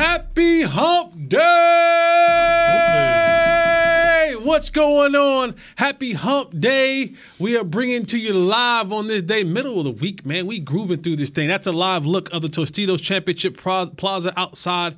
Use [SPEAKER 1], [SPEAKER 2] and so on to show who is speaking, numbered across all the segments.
[SPEAKER 1] Happy Hump Day! What's going on? Happy Hump Day. We are bringing to you live on this day, middle of the week, man. We grooving through this thing. That's a live look of the Tostitos Championship Plaza outside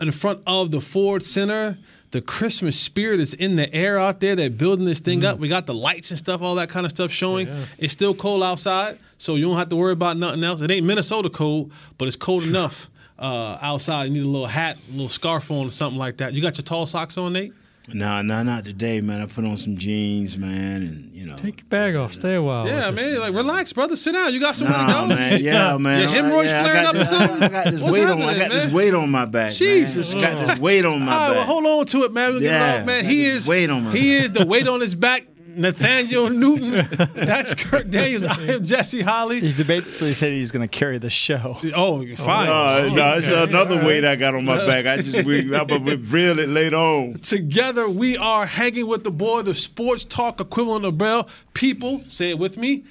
[SPEAKER 1] in front of the Ford Center. The Christmas spirit is in the air out there. They're building this thing mm. up. We got the lights and stuff, all that kind of stuff showing. Yeah. It's still cold outside, so you don't have to worry about nothing else. It ain't Minnesota cold, but it's cold enough uh, outside. You need a little hat, a little scarf on, or something like that. You got your tall socks on, Nate?
[SPEAKER 2] No, no, not today, man. I put on some jeans, man, and you know.
[SPEAKER 3] Take your bag off. Stay a while.
[SPEAKER 1] Yeah, man. Like, relax, brother. Sit down. You got somewhere
[SPEAKER 2] nah,
[SPEAKER 1] to go.
[SPEAKER 2] man. Yeah, man.
[SPEAKER 1] Your hemorrhoids
[SPEAKER 2] yeah,
[SPEAKER 1] flaring up
[SPEAKER 2] this,
[SPEAKER 1] or something?
[SPEAKER 2] I got this weight on. I got
[SPEAKER 1] man?
[SPEAKER 2] this weight on my back.
[SPEAKER 1] Jesus,
[SPEAKER 2] man. I got this weight on my
[SPEAKER 1] All right,
[SPEAKER 2] back.
[SPEAKER 1] well, hold on to it, man. We'll
[SPEAKER 2] yeah,
[SPEAKER 1] get it off, man. He is
[SPEAKER 2] weight on my
[SPEAKER 1] he
[SPEAKER 2] back.
[SPEAKER 1] is the weight on his back. Nathaniel Newton. That's Kurt Daniels. I am Jesse Holley.
[SPEAKER 4] He's basically said he's going to carry the show.
[SPEAKER 1] Oh, fine.
[SPEAKER 2] No, no, it's another weight I got on my back. I just we, I'm gonna reel it later on.
[SPEAKER 1] Together we are hanging with the boy, the sports talk equivalent of Bell. People, say it with me.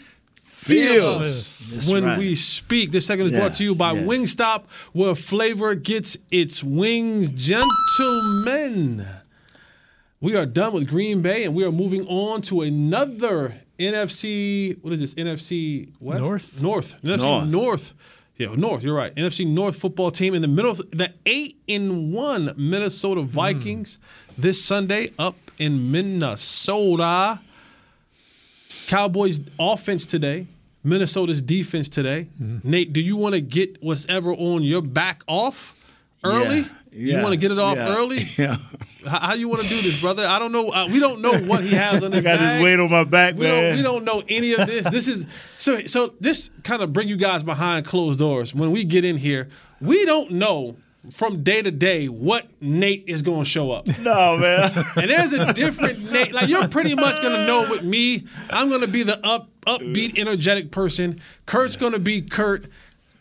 [SPEAKER 1] feels us
[SPEAKER 2] That's
[SPEAKER 1] when
[SPEAKER 2] right.
[SPEAKER 1] we speak. This segment is brought to you by
[SPEAKER 2] yes.
[SPEAKER 1] Wingstop, where flavor gets its wings. Gentlemen, we are done with Green Bay, and we are moving on to another NFC. What is this? NFC West?
[SPEAKER 3] North?
[SPEAKER 1] North. NFC
[SPEAKER 2] North.
[SPEAKER 1] North. Yeah, North. You're right. NFC North football team in the middle of the eight in one Minnesota Vikings hmm. this Sunday up in Minnesota. Cowboys offense today. Minnesota's defense today. Hmm. Nate, do you want to get whatever on your back off early?
[SPEAKER 2] Yeah,
[SPEAKER 1] You want to get it off
[SPEAKER 2] yeah,
[SPEAKER 1] early?
[SPEAKER 2] Yeah.
[SPEAKER 1] How, how you want to do this, brother? I don't know. Uh, we don't know what he has on
[SPEAKER 2] I
[SPEAKER 1] his
[SPEAKER 2] got
[SPEAKER 1] bag.
[SPEAKER 2] this weight on my back,
[SPEAKER 1] We
[SPEAKER 2] man.
[SPEAKER 1] don't, we don't know any of this. This is so so. This kind of bring you guys behind closed doors. When we get in here, we don't know from day to day what Nate is going to show up.
[SPEAKER 2] No, man.
[SPEAKER 1] And there's a different Nate. Like you're pretty much gonna know with me. I'm gonna be the up, upbeat, energetic person. Kurt's gonna be Kurt.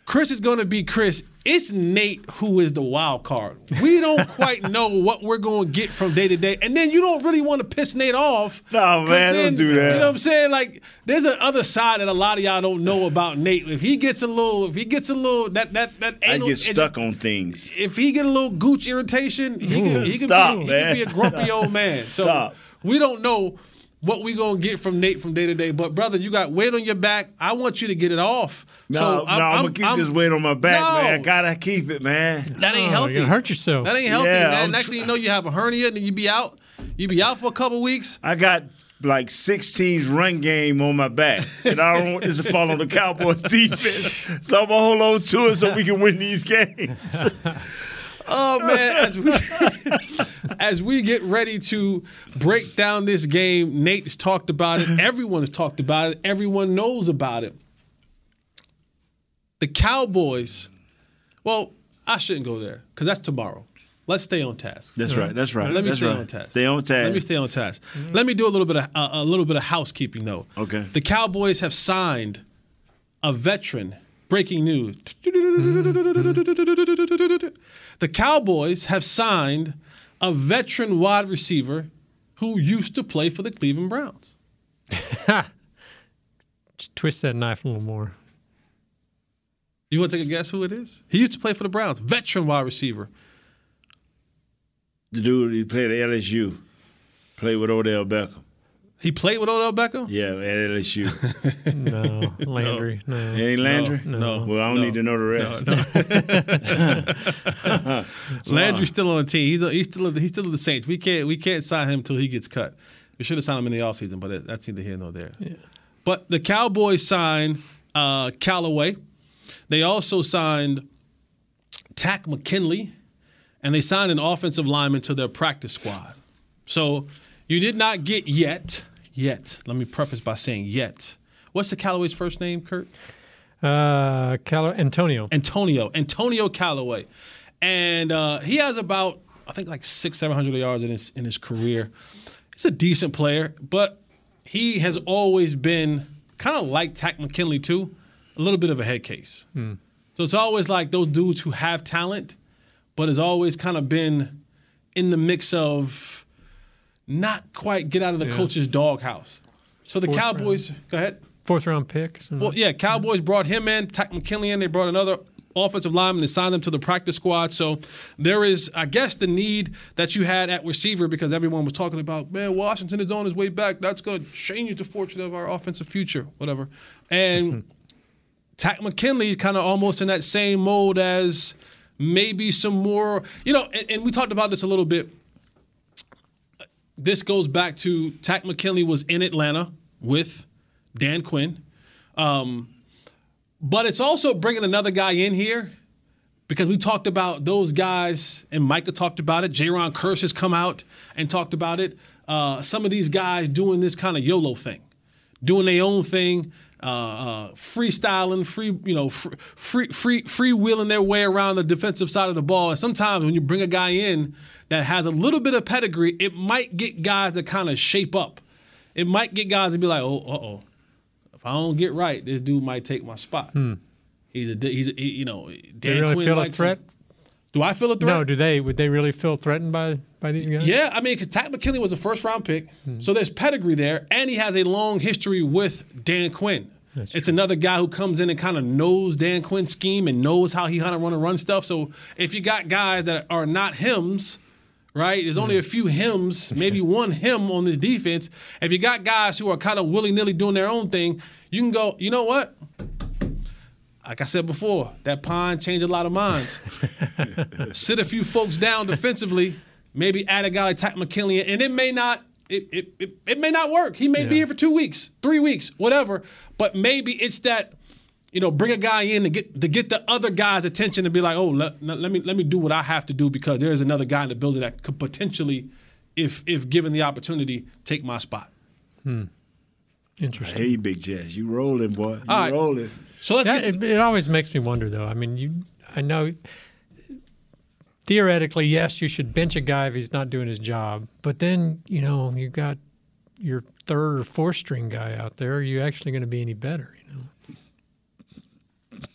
[SPEAKER 1] Chris is gonna be Chris. It's Nate who is the wild card. We don't quite know what we're gonna get from day to day. And then you don't really want to piss Nate off.
[SPEAKER 2] No,
[SPEAKER 1] 'cause
[SPEAKER 2] man, don't do that.
[SPEAKER 1] You know what I'm saying? Like there's an other side that a lot of y'all don't know about Nate. If he gets a little, if he gets a little that that that
[SPEAKER 2] I get stuck on things.
[SPEAKER 1] if he get a little gooch irritation, he can, he can,
[SPEAKER 2] Stop,
[SPEAKER 1] be, he can be a grumpy old man. So
[SPEAKER 2] Stop.
[SPEAKER 1] we don't know what we gonna get from Nate from day to day. But brother, you got weight on your back. I want you to get it off.
[SPEAKER 2] No,
[SPEAKER 1] so
[SPEAKER 2] no, I'm, gonna keep this weight on my back,
[SPEAKER 1] No.
[SPEAKER 2] man. I gotta keep it, man.
[SPEAKER 1] That ain't
[SPEAKER 3] Oh,
[SPEAKER 1] healthy.
[SPEAKER 3] You're hurt yourself.
[SPEAKER 1] That ain't healthy,
[SPEAKER 2] Yeah,
[SPEAKER 1] man.
[SPEAKER 2] I'm
[SPEAKER 1] Next
[SPEAKER 2] tr-
[SPEAKER 1] thing you know, you have a hernia, and then you be out. You be out for a couple weeks.
[SPEAKER 2] I got like six teams run game on my back, and I don't want this to fall on the Cowboys defense. So I'm gonna hold on to it so we can win these games.
[SPEAKER 1] Oh man, as we as we get ready to break down this game, Nate's talked about it. Everyone has talked about it. Everyone knows about it. The Cowboys. Well, I shouldn't go there because that's tomorrow. Let's stay on task.
[SPEAKER 2] That's right. That's right.
[SPEAKER 1] Let me
[SPEAKER 2] that's
[SPEAKER 1] stay
[SPEAKER 2] right.
[SPEAKER 1] on task.
[SPEAKER 2] Stay on task.
[SPEAKER 1] Let me stay on task. Let me do a little bit of uh, a little bit of housekeeping though.
[SPEAKER 2] Okay.
[SPEAKER 1] The Cowboys have signed a veteran. Breaking news. The Cowboys have signed a veteran wide receiver who used to play for the Cleveland Browns.
[SPEAKER 3] Just twist that knife a little more.
[SPEAKER 1] You want to take a guess who it is? He used to play for the Browns. Veteran wide receiver.
[SPEAKER 2] the dude he played at LSU, played with Odell Beckham.
[SPEAKER 1] He played with Odell Beckham.
[SPEAKER 2] Yeah, at LSU.
[SPEAKER 3] No, Landry. No.
[SPEAKER 2] It ain't Landry.
[SPEAKER 1] no,
[SPEAKER 2] Well, I don't
[SPEAKER 1] no,
[SPEAKER 2] need to know the rest.
[SPEAKER 1] Landry's still on the team. He's he's still he's still the Saints. We can't we can't sign him until he gets cut. We should have signed him in the offseason, but that's neither here nor there. Yeah. But the Cowboys signed uh, Callaway. They also signed Takk McKinley, and they signed an offensive lineman to their practice squad. So you did not get yet, yet. Let me preface by saying yet. What's the Callaway's first name, Kurt?
[SPEAKER 3] Uh, Calo- Antonio.
[SPEAKER 1] Antonio, Antonio Callaway, and uh, he has about I think like six, seven hundred yards in his in his career. He's a decent player, but he has always been kind of like Takk McKinley too, a little bit of a head case. So it's always like those dudes who have talent, but has always kind of been in the mix of not quite get out of the
[SPEAKER 3] Yeah.
[SPEAKER 1] coach's doghouse. So the
[SPEAKER 3] Fourth
[SPEAKER 1] Cowboys, go ahead.
[SPEAKER 3] Fourth round pick. something
[SPEAKER 1] Well, yeah, Cowboys brought him in, Takk McKinley in. They brought another offensive lineman and signed them to the practice squad. So there is, I guess, the need that you had at receiver because everyone was talking about, man, Washington is on his way back. That's going to change the fortune of our offensive future, whatever. And Takk McKinley is kind of almost in that same mode as maybe some more, you know, and, and we talked about this a little bit. This goes back to Takk McKinley was in Atlanta with Dan Quinn. Um, but it's also bringing another guy in here because we talked about those guys, and Micah talked about it. Jayron Kearse has come out and talked about it. Uh, some of these guys doing this kind of YOLO thing, doing their own thing, uh, uh, freestyling, free, you know, free, free, free, freewheeling their way around the defensive side of the ball. And sometimes when you bring a guy in that has a little bit of pedigree, it might get guys to kind of shape up. It might get guys to be like, oh, uh oh. If I don't get right, this dude might take my spot. He's a, he's a, he- you know, Dan
[SPEAKER 3] they Hmm. really
[SPEAKER 1] Quinn
[SPEAKER 3] feel a threat?
[SPEAKER 1] him. Do I feel a threat?
[SPEAKER 3] No, do they? Would they really feel threatened by by these guys?
[SPEAKER 1] Yeah, I mean, because Takk McKinley was a first round pick, so there's pedigree there, and he has a long history with Dan Quinn. It's another guy who comes in and kind of knows Dan Quinn's scheme and knows how he kind of run to run stuff. So if you got guys that are not hims, right? There's only hmm. a few hims, maybe one him on this defense. If you got guys who are kind of willy nilly doing their own thing, you can go. You know what? Like I said before, that pond changed a lot of minds. Sit a few folks down defensively, maybe add a guy like Takk McKinley, and it may not. It, it, it, it may not work. He may be here for two weeks, three weeks, whatever. But maybe it's that, you know, bring a guy in to get to get the other guy's attention and be like, oh, let, let let me let me do what I have to do because there is another guy in the building that could potentially, if if given the opportunity, take my spot. Hmm.
[SPEAKER 3] Interesting.
[SPEAKER 2] Hey, Big Jazz, you rolling, boy. You
[SPEAKER 1] All right.
[SPEAKER 2] rolling.
[SPEAKER 1] So let's
[SPEAKER 3] Yeah,
[SPEAKER 1] get.
[SPEAKER 3] it, it always makes me wonder, though. I mean, you, I know theoretically, yes, you should bench a guy if he's not doing his job, but then you know you've got your third or fourth string guy out there. Are you actually going to be any better? You know,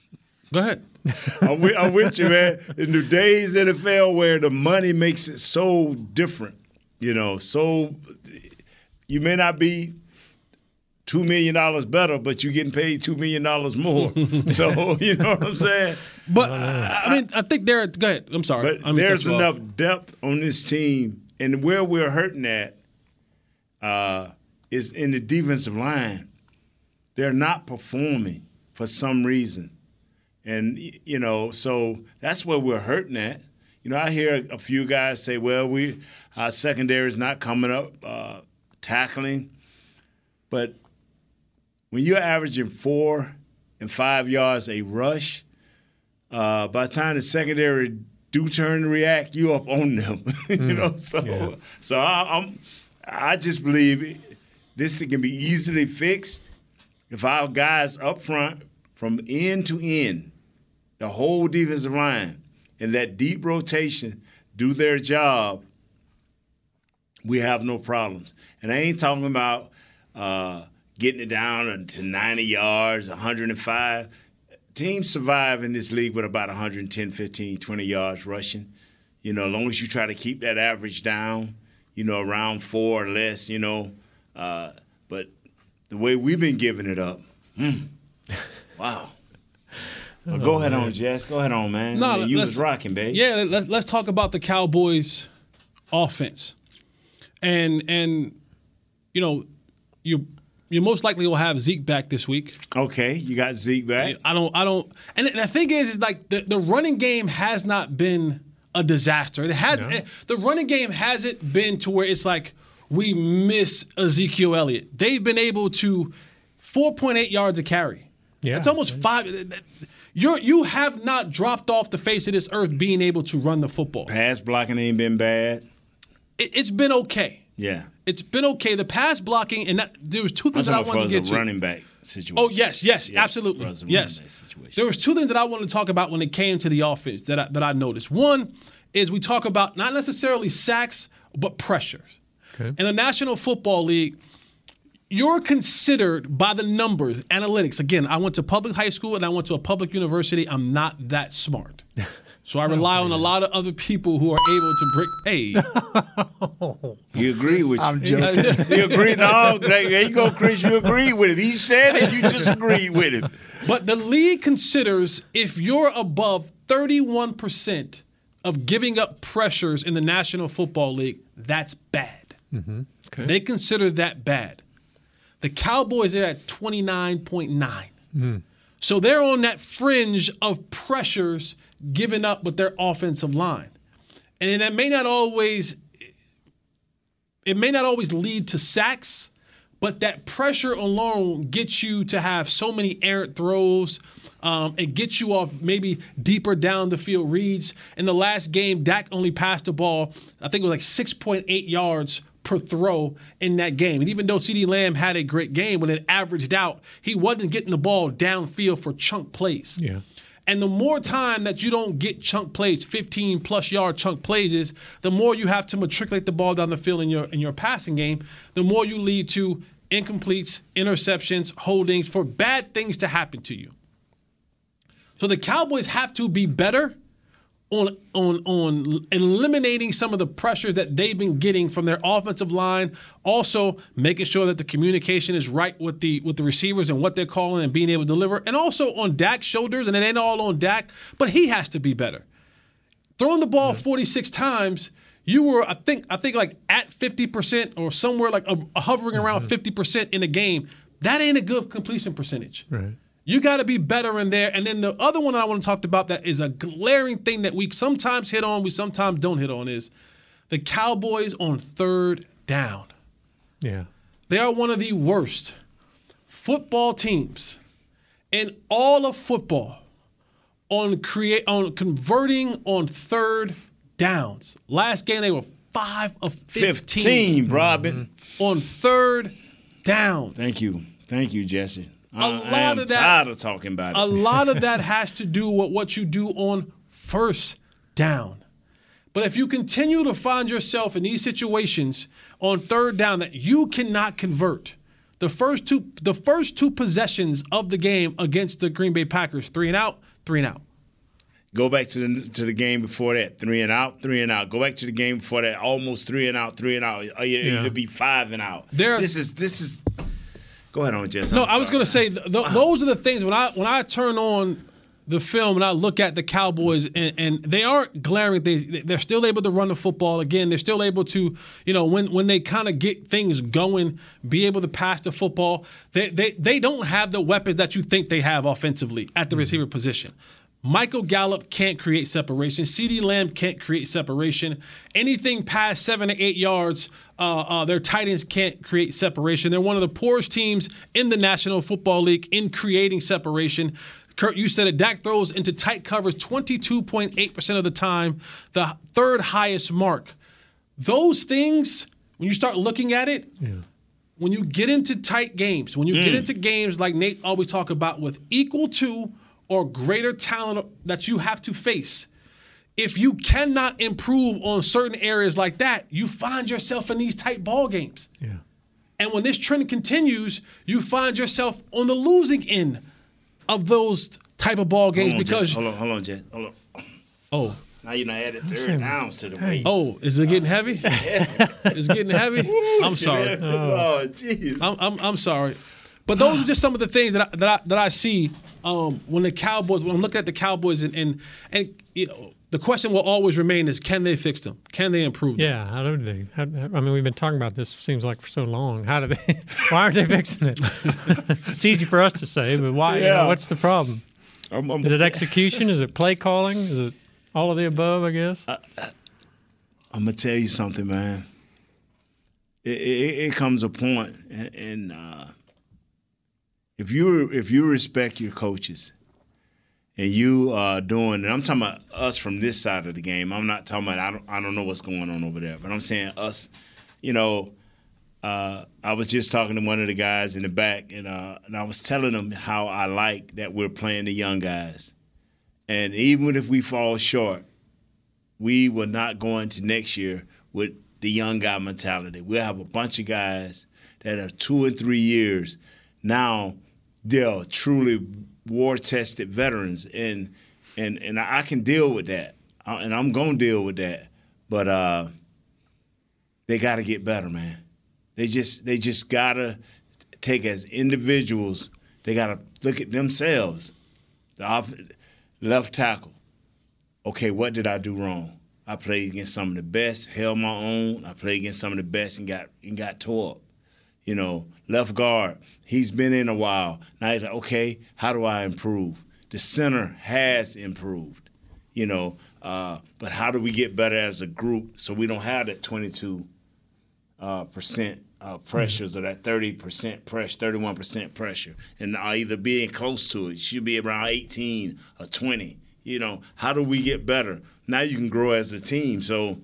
[SPEAKER 1] go ahead.
[SPEAKER 2] I'm with, I'm with you, man. In today's NFL, where the money makes it so different, you know, so you may not be two million dollars better, but you're getting paid two million dollars more. so you know what I'm saying.
[SPEAKER 1] But I, I mean, I think there. Go ahead. I'm sorry.
[SPEAKER 2] But
[SPEAKER 1] I'm
[SPEAKER 2] there's
[SPEAKER 1] cut you off.
[SPEAKER 2] enough depth on this team, and where we're hurting at uh, is in the defensive line. They're not performing for some reason, and you know, so that's where we're hurting at. You know, I hear a few guys say, "Well, we our secondary is not coming up uh, tackling," but when you're averaging four and five yards a rush, uh, by the time the secondary do turn to react, you up on them. you know, so so I, I'm I just believe this thing can be easily fixed if our guys up front from end to end, the whole defensive line, and that deep rotation do their job. We have no problems, and I ain't talking about. Uh, getting it down to 90 yards, 105. Teams survive in this league with about 110, 15, 20 yards rushing. You know, as long as you try to keep that average down, you know, around four or less, you know. Uh, but the way we've been giving it up, hmm, wow. Well, go ahead on, Jess. Go ahead on, man.
[SPEAKER 1] No,
[SPEAKER 2] Yeah, you
[SPEAKER 1] let's-
[SPEAKER 2] was rocking, babe.
[SPEAKER 1] Yeah, let's let's talk about the Cowboys' offense, and and you know you you most likely will have Zeke back this week.
[SPEAKER 2] Okay, you got Zeke back.
[SPEAKER 1] I don't I don't. And the thing is, is like the, the running game has not been a disaster. It has eh, the running game hasn't been to where it's like we miss Ezekiel Elliott. They've been able to 4.8 yards a carry.
[SPEAKER 3] Yeah.
[SPEAKER 1] it's almost five. You're you have not dropped off the face of this earth being able to run the football.
[SPEAKER 2] Pass blocking ain't been bad.
[SPEAKER 1] It, it's been okay.
[SPEAKER 2] Yeah.
[SPEAKER 1] It's been okay. The pass blocking and that, there was two
[SPEAKER 2] I'm
[SPEAKER 1] things that I wanted to get
[SPEAKER 2] as
[SPEAKER 1] to.
[SPEAKER 2] running back situation.
[SPEAKER 1] Oh yes, yes,
[SPEAKER 2] Yeah,
[SPEAKER 1] absolutely, yes.
[SPEAKER 2] Running situation.
[SPEAKER 1] There was two things that I wanted to talk about when it came to the offense that I, that I noticed. One is we talk about not necessarily sacks, but pressures.
[SPEAKER 3] Okay.
[SPEAKER 1] In the National Football League, you're considered by the numbers, analytics. Again, I went to public high school and I went to a public university. I'm not that smart. So I rely on a oh, lot of other people who are able to break. Hey,
[SPEAKER 2] You agree with
[SPEAKER 4] I'm
[SPEAKER 2] you.
[SPEAKER 4] joking.
[SPEAKER 2] you agree? No, there you go, Chris. You agree with him. He said it. You disagree with him.
[SPEAKER 1] But the league considers if you're above 31% of giving up pressures in the National Football League, that's bad. Mm-hmm.
[SPEAKER 3] Okay.
[SPEAKER 1] They consider that bad. The Cowboys are at 29.9. Hmm. So they're on that fringe of pressures given up with their offensive line. And that may not always it may not always lead to sacks, but that pressure alone gets you to have so many errant throws. Um, it gets you off maybe deeper down the field reads. In the last game, Dak only passed the ball, I think it was like 6.8 yards per throw in that game. And even though CeeDee Lamb had a great game, when it averaged out, he wasn't getting the ball downfield for chunk plays.
[SPEAKER 3] Yeah.
[SPEAKER 1] And the more time that you don't get chunk plays, 15 plus yard chunk plays is, the more you have to matriculate the ball down the field in your in your passing game, the more you lead to incompletes, interceptions, holdings for bad things to happen to you. So the Cowboys have to be better on on on eliminating some of the pressures that they've been getting from their offensive line. Also making sure that the communication is right with the with the receivers and what they're calling and being able to deliver. And also on Dak's shoulders, and it ain't all on Dak, but he has to be better. Throwing the ball 46 times, you were I think I think like at 50% or somewhere like uh, hovering around 50% in a game. That ain't a good completion percentage.
[SPEAKER 3] Right.
[SPEAKER 1] You got to be better in there. And then the other one I want to talk about that is a glaring thing that we sometimes hit on, we sometimes don't hit on is the Cowboys on third down.
[SPEAKER 3] Yeah.
[SPEAKER 1] They are one of the worst football teams in all of football on create on converting on third downs. Last game they were 5 of 15,
[SPEAKER 2] 15, Robin.
[SPEAKER 1] on third down.
[SPEAKER 2] Thank you. Thank you, Jesse.
[SPEAKER 1] A
[SPEAKER 2] I
[SPEAKER 1] lot of that-
[SPEAKER 2] tired of talking about
[SPEAKER 1] a lot of that has to do with what you do on first down. But if you continue to find yourself in these situations on third down that you cannot convert, the first two the first two possessions of the game against the Green Bay Packers, three and out, three and out.
[SPEAKER 2] Go back to the to the game before that, three and out, three and out. Go back to the game before that, almost three and out, three and out. Or you-
[SPEAKER 3] Yeah.
[SPEAKER 2] It'll be five and out.
[SPEAKER 1] There-
[SPEAKER 2] this is this is. Go ahead on, Jesse.
[SPEAKER 1] No, I was going to say th- th- those are the things when I when I turn on the film and I look at the Cowboys and, and they aren't glaring things. They're still able to run the football again. They're still able to, you know, when when they kind of get things going, be able to pass the football. They they they don't have the weapons that you think they have offensively at the mm-hmm. receiver position. Michael Gallup can't create separation. CeeDee Lamb can't create separation. Anything past seven to eight yards, uh, uh, their tight ends can't create separation. They're one of the poorest teams in the National Football League in creating separation. Kurt, you said it. Dak throws into tight covers 22.8% of the time, the third highest mark. Those things, when you start looking at it, when you get into tight games, when you get into games like Nate always talk about with equal to or greater talent that you have to face, if you cannot improve on certain areas like that, you find yourself in these tight ball games.
[SPEAKER 3] Yeah.
[SPEAKER 1] And when this trend continues, you find yourself on the losing end of those type of ball games
[SPEAKER 2] Hold on,
[SPEAKER 1] because
[SPEAKER 2] Jess. hold on, hold on, Jess. Hold on.
[SPEAKER 1] oh
[SPEAKER 2] Now you know added third
[SPEAKER 3] saying-
[SPEAKER 2] down to the weight.
[SPEAKER 1] oh is it getting heavy? it's getting heavy. I'm sorry.
[SPEAKER 2] Oh. oh, jeez.
[SPEAKER 1] I'm, I'm, I'm sorry. But those are just some of the things that I, that I, that I see um, when the Cowboys, when I'm looking at the Cowboys, and, and, and you know, the question will always remain is can they fix them? Can they improve them?
[SPEAKER 3] Yeah, how do they? How, I mean, we've been talking about this. Seems like for so long. How do they? Why aren't they fixing it? it's easy for us to say, but why? You know, what's the problem?
[SPEAKER 2] I'm, I'm,
[SPEAKER 3] Is it execution? Is it play calling? Is it all of the above? I guess.
[SPEAKER 2] I'm gonna tell you something, man. It, it, it comes a point, and, and uh, if you if you respect your coaches, and you are doing, and I'm talking about us from this side of the game. I'm not talking about I don't I don't know what's going on over there, but I'm saying us. You know, uh, I was just talking to one of the guys in the back, and uh, and I was telling them how I like that we're playing the young guys, and even if we fall short, we will not go into next year with the young guy mentality. We'll have a bunch of guys that are two and three years now. They're truly war tested veterans, and and and I can deal with that, uh, and I'm gonna deal with that. But uh, they got to get better, man. They just they just gotta take as individuals. They gotta look at themselves. The off, left tackle. Okay, what did I do wrong? I played against some of the best, held my own. I played against some of the best and got and got tore up. You know, left guard. He's been in a while. Now he's like, okay, how do I improve? The center has improved. You know, uh, but how do we get better as a group so we don't have that 22 uh, percent uh, pressures or that 30% pressure, 31% pressure, and either being close to it. should be around 18 or 20. You know, how do we get better? Now you can grow as a team. So,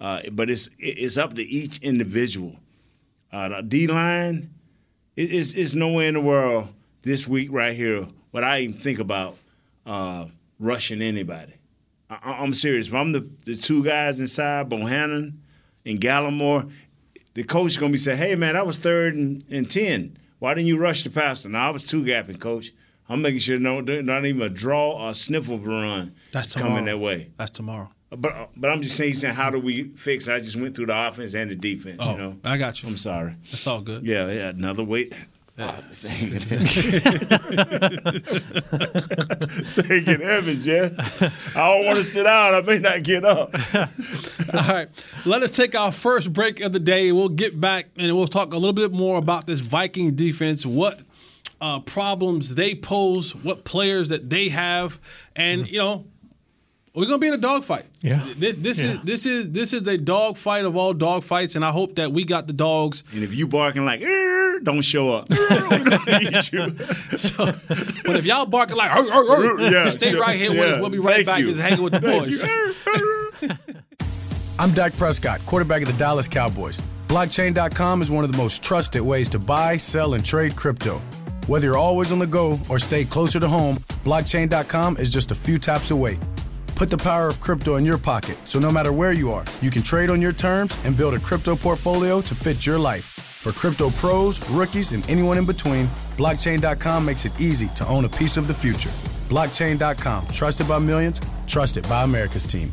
[SPEAKER 2] uh, but it's it's up to each individual. Uh, the D line, it, it's, it's nowhere in the world this week right here what I even think about uh, rushing anybody. I, am serious. If I'm the, the two guys inside, Bohannon and Gallimore, the coach is gonna be saying, "Hey man, I was third and, and ten. Why didn't you rush the passer?" Now I was two gapping, coach. I'm making sure no, not even a draw or a sniffle of a run
[SPEAKER 1] That's
[SPEAKER 2] coming that way.
[SPEAKER 1] That's tomorrow.
[SPEAKER 2] But but I'm just saying, saying how do we fix? I just went through the offense and the defense.
[SPEAKER 1] Oh,
[SPEAKER 2] you know,
[SPEAKER 1] I got you.
[SPEAKER 2] I'm sorry.
[SPEAKER 1] That's all good.
[SPEAKER 2] Yeah, yeah. Another weight.
[SPEAKER 1] Yeah.
[SPEAKER 2] Oh, Thank it heavy, Jeff. I don't want to sit down. I may not get up.
[SPEAKER 1] All right. Let us take our first break of the day. We'll get back and we'll talk a little bit more about this Viking defense, what uh, problems they pose, what players that they have, and you know, we're gonna be in a dogfight.
[SPEAKER 3] Yeah.
[SPEAKER 1] This this
[SPEAKER 3] Yeah.
[SPEAKER 1] is this is this is a dogfight of all dogfights, and I hope that we got the dogs.
[SPEAKER 2] And if you barking like, don't show up. we don't need you.
[SPEAKER 1] So, but if y'all barking like, "Arr, arr, arr,"
[SPEAKER 2] Yeah,
[SPEAKER 1] stay
[SPEAKER 2] sure.
[SPEAKER 1] right here with
[SPEAKER 2] Yeah.
[SPEAKER 1] us. We'll be right
[SPEAKER 2] Thank
[SPEAKER 1] back.
[SPEAKER 2] you.
[SPEAKER 1] Just hanging with the boys.
[SPEAKER 5] I'm Dak Prescott, quarterback of the Dallas Cowboys. Blockchain.com is one of the most trusted ways to buy, sell, and trade crypto. Whether you're always on the go or stay closer to home, blockchain.com is just a few taps away. Put the power of crypto in your pocket so no matter where you are, you can trade on your terms and build a crypto portfolio to fit your life. For crypto pros, rookies, and anyone in between, blockchain.com makes it easy to own a piece of the future. Blockchain.com, trusted by millions, trusted by America's team.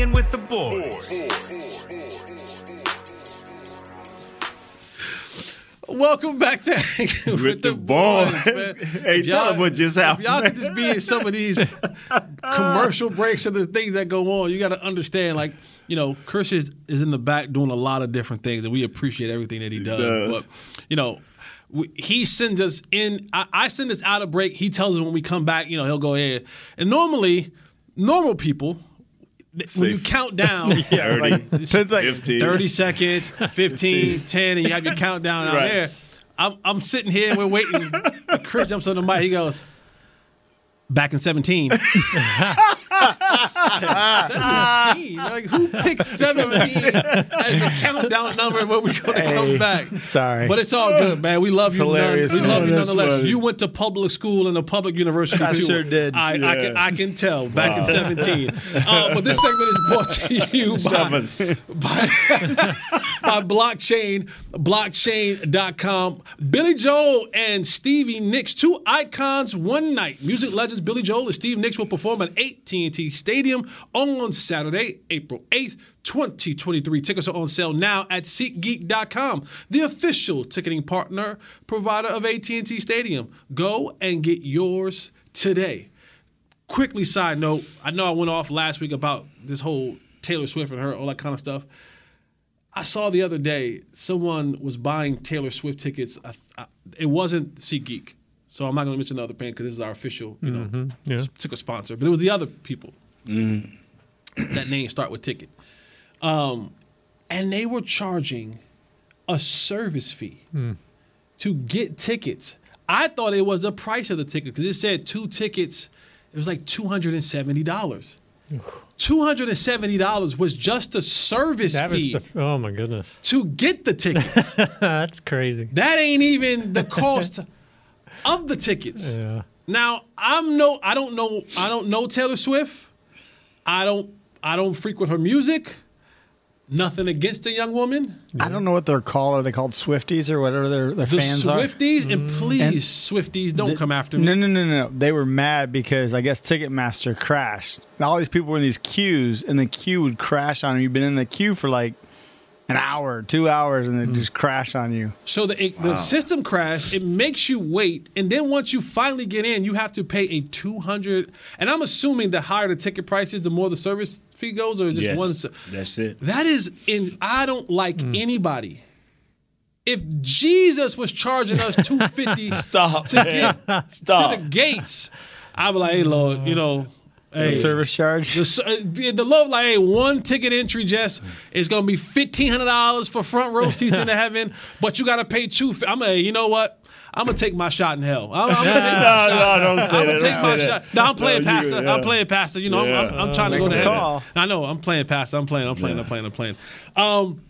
[SPEAKER 6] Hanging with the boys.
[SPEAKER 1] Welcome back to Hanging with,
[SPEAKER 2] the Boys.
[SPEAKER 1] man.
[SPEAKER 2] Hey,
[SPEAKER 1] If
[SPEAKER 2] tell
[SPEAKER 1] y'all-
[SPEAKER 2] them what just
[SPEAKER 1] If y'all
[SPEAKER 2] happened.
[SPEAKER 1] could just be in some of these commercial breaks and the things that go on, you got to understand, like, you know, Chris is, is in the back doing a lot of different things, and we appreciate everything that he does.
[SPEAKER 2] does.
[SPEAKER 1] But, you know, he sends us in. I, I send us out of break. He tells us when we come back, you know, he'll go ahead. And normally, normal people, th- when you count down,
[SPEAKER 4] Yeah, like 10 seconds.
[SPEAKER 2] 15.
[SPEAKER 1] 30 seconds, 15, 10, and you have your countdown out
[SPEAKER 2] Right.
[SPEAKER 1] there. I'm, I'm sitting here and we're waiting. Chris jumps on the mic. He goes, back in 17. 17? Like, who picked 17 as the countdown number when we're going to
[SPEAKER 4] Hey,
[SPEAKER 1] come back?
[SPEAKER 4] sorry.
[SPEAKER 1] But it's all good, man. We love
[SPEAKER 4] It's
[SPEAKER 1] you. none-
[SPEAKER 4] hilarious,
[SPEAKER 1] we love you nonetheless.
[SPEAKER 4] funny.
[SPEAKER 1] You went to public school and a public university,
[SPEAKER 4] I
[SPEAKER 1] too.
[SPEAKER 4] sure did.
[SPEAKER 1] I, I, can, I can tell. Back in 17. Uh, but this segment is brought to you by, by, by blockchain, blockchain.com. Billy Joel and Stevie Nicks, two icons, one night. Music legends Billy Joel and Steve Nicks will perform at AT&T Stadium on Saturday, April 8th. 2023 tickets are on sale now at SeatGeek.com, the official ticketing partner provider of AT&T Stadium. Go and get yours today quickly side note i know i went off last week about this whole taylor swift and her all that kind of stuff i saw the other day someone was buying taylor swift tickets it wasn't SeatGeek, so i'm not going to mention the other brand because this is our official you know
[SPEAKER 3] Mhm, yeah.
[SPEAKER 1] ticket sponsor but it was the other people that name start with ticket um, and they were charging a service fee to get tickets. I thought it was the price of the ticket because it said two tickets. It was like two hundred and seventy dollars. Two hundred and seventy dollars was just a service
[SPEAKER 3] That was
[SPEAKER 1] fee
[SPEAKER 3] the. Oh my goodness.
[SPEAKER 1] to get the tickets.
[SPEAKER 3] That's crazy.
[SPEAKER 1] that ain't even the cost of the tickets.
[SPEAKER 3] Yeah.
[SPEAKER 1] Now I'm no, I don't know, I don't know Taylor Swift. I don't, I don't frequent her music. Nothing against the young woman.
[SPEAKER 4] I don't know what they're called. Are they called Swifties or whatever their, their
[SPEAKER 1] The
[SPEAKER 4] fans are?
[SPEAKER 1] Swifties, and mm. please,
[SPEAKER 4] And
[SPEAKER 1] Swifties, don't
[SPEAKER 4] the-
[SPEAKER 1] come after me.
[SPEAKER 4] No, no, no, no. They were mad because I guess Ticketmaster crashed. All these people were in these queues, and the queue would crash on them. You've been in the queue for like an hour, two hours, and it hmm. just crash on you.
[SPEAKER 1] So the it, the system crash. It makes you wait, and then once you finally get in, you have to pay a two hundred. And I'm assuming the higher the ticket price is, the more the service fee goes, or just
[SPEAKER 2] Yes,
[SPEAKER 1] one. se-
[SPEAKER 2] That's it.
[SPEAKER 1] That is in. I don't like hmm. anybody. If Jesus was charging us two fifty
[SPEAKER 2] Stop,
[SPEAKER 1] to
[SPEAKER 2] man.
[SPEAKER 1] get
[SPEAKER 2] Stop.
[SPEAKER 1] to the gates, I'd be like, hey Lord, you know. Hey,
[SPEAKER 4] Service charge.
[SPEAKER 1] the, s- uh, the the love like hey, one ticket entry just is gonna be fifteen hundred dollars for front row seats into heaven, but you gotta pay two. I'm a you know what? I'm gonna take my shot in hell. I'm, I'm gonna take my
[SPEAKER 2] No,
[SPEAKER 1] shot.
[SPEAKER 2] no, don't say
[SPEAKER 1] I'm gonna
[SPEAKER 2] that,
[SPEAKER 1] take
[SPEAKER 2] don't
[SPEAKER 1] my
[SPEAKER 2] say
[SPEAKER 1] shot. No, I'm playing
[SPEAKER 2] No, you-
[SPEAKER 1] pastor.
[SPEAKER 2] yeah.
[SPEAKER 1] I'm playing pastor. You know, I'm, I'm, I'm
[SPEAKER 2] Yeah.
[SPEAKER 1] trying to go
[SPEAKER 4] Makes
[SPEAKER 1] to heaven.
[SPEAKER 4] call.
[SPEAKER 1] I know. I'm playing pastor. I'm playing. I'm playing. I'm playing. I'm playing. I'm playing. Um,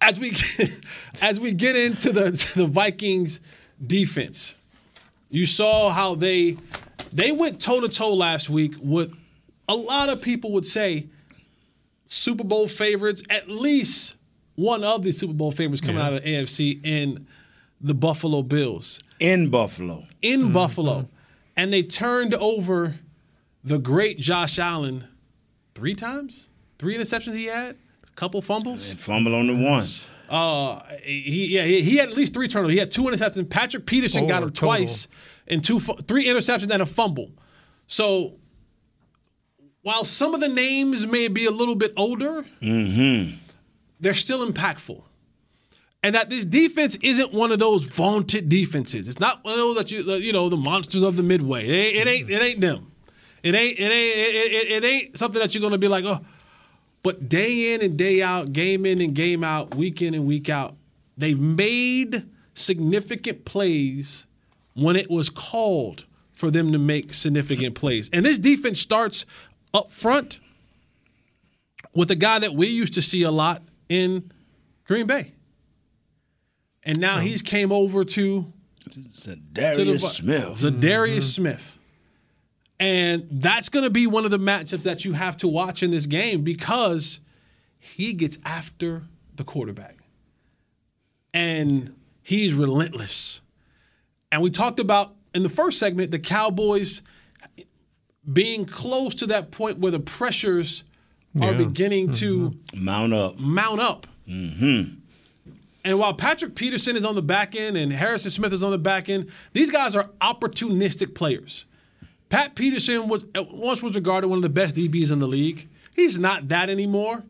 [SPEAKER 1] as we as we get into the the Vikings defense, you saw how they they went toe to toe last week with a lot of people would say Super Bowl favorites, at least one of the Super Bowl favorites coming out of the AFC in the Buffalo Bills
[SPEAKER 2] In Buffalo.
[SPEAKER 1] in Buffalo, and they turned over the great Josh Allen three times, three interceptions he had, a couple fumbles.
[SPEAKER 2] And fumble on the one.
[SPEAKER 1] Uh, he yeah he, he had at least three turnovers. He had two interceptions. Patrick Peterson got him
[SPEAKER 3] total.
[SPEAKER 1] twice, and two three interceptions and a fumble. So while some of the names may be a little bit older, mm-hmm. they're still impactful. And that this defense isn't one of those vaunted defenses. It's not one of those that you you know the monsters of the midway. It ain't it ain't, it ain't them. It ain't it ain't it, it, it ain't something that you're gonna be like oh. But day in and day out, game in and game out, week in and week out, they've made significant plays when it was called for them to make significant plays. And this defense starts up front with a guy that we used to see a lot in Green Bay. And now he's came over to
[SPEAKER 2] Darius
[SPEAKER 1] to the
[SPEAKER 2] Smith.
[SPEAKER 1] Za'Darius mm-hmm. Smith. And that's going to be one of the matchups that you have to watch in this game because he gets after the quarterback. And he's relentless. And we talked about in the first segment the Cowboys being close to that point where the pressures are
[SPEAKER 3] Yeah.
[SPEAKER 1] beginning to mm-hmm.
[SPEAKER 2] Mount up.
[SPEAKER 1] mount up. Mm-hmm. And while Patrick Peterson is on the back end and Harrison Smith is on the back end, these guys are opportunistic players. Pat Peterson was at once was regarded one of the best DBs in the league. He's not that anymore.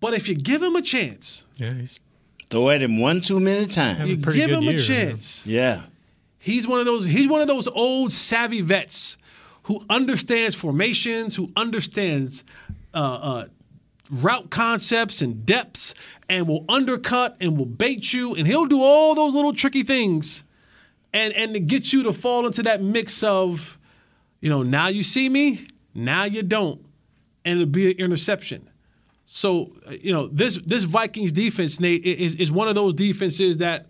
[SPEAKER 1] But if you give him a chance,
[SPEAKER 3] Yeah, he's
[SPEAKER 2] Throw at him one too many times.
[SPEAKER 3] pretty
[SPEAKER 1] give him
[SPEAKER 3] year,
[SPEAKER 1] a
[SPEAKER 3] yeah.
[SPEAKER 1] chance.
[SPEAKER 2] Yeah.
[SPEAKER 1] He's one of those. He's one of those old savvy vets who understands formations, who understands uh, uh, route concepts and depths, and will undercut and will bait you, and he'll do all those little tricky things, and and to get you to fall into that mix of, you know, now you see me, now you don't, and it'll be an interception. So uh, you know this this Vikings defense, Nate, is is one of those defenses that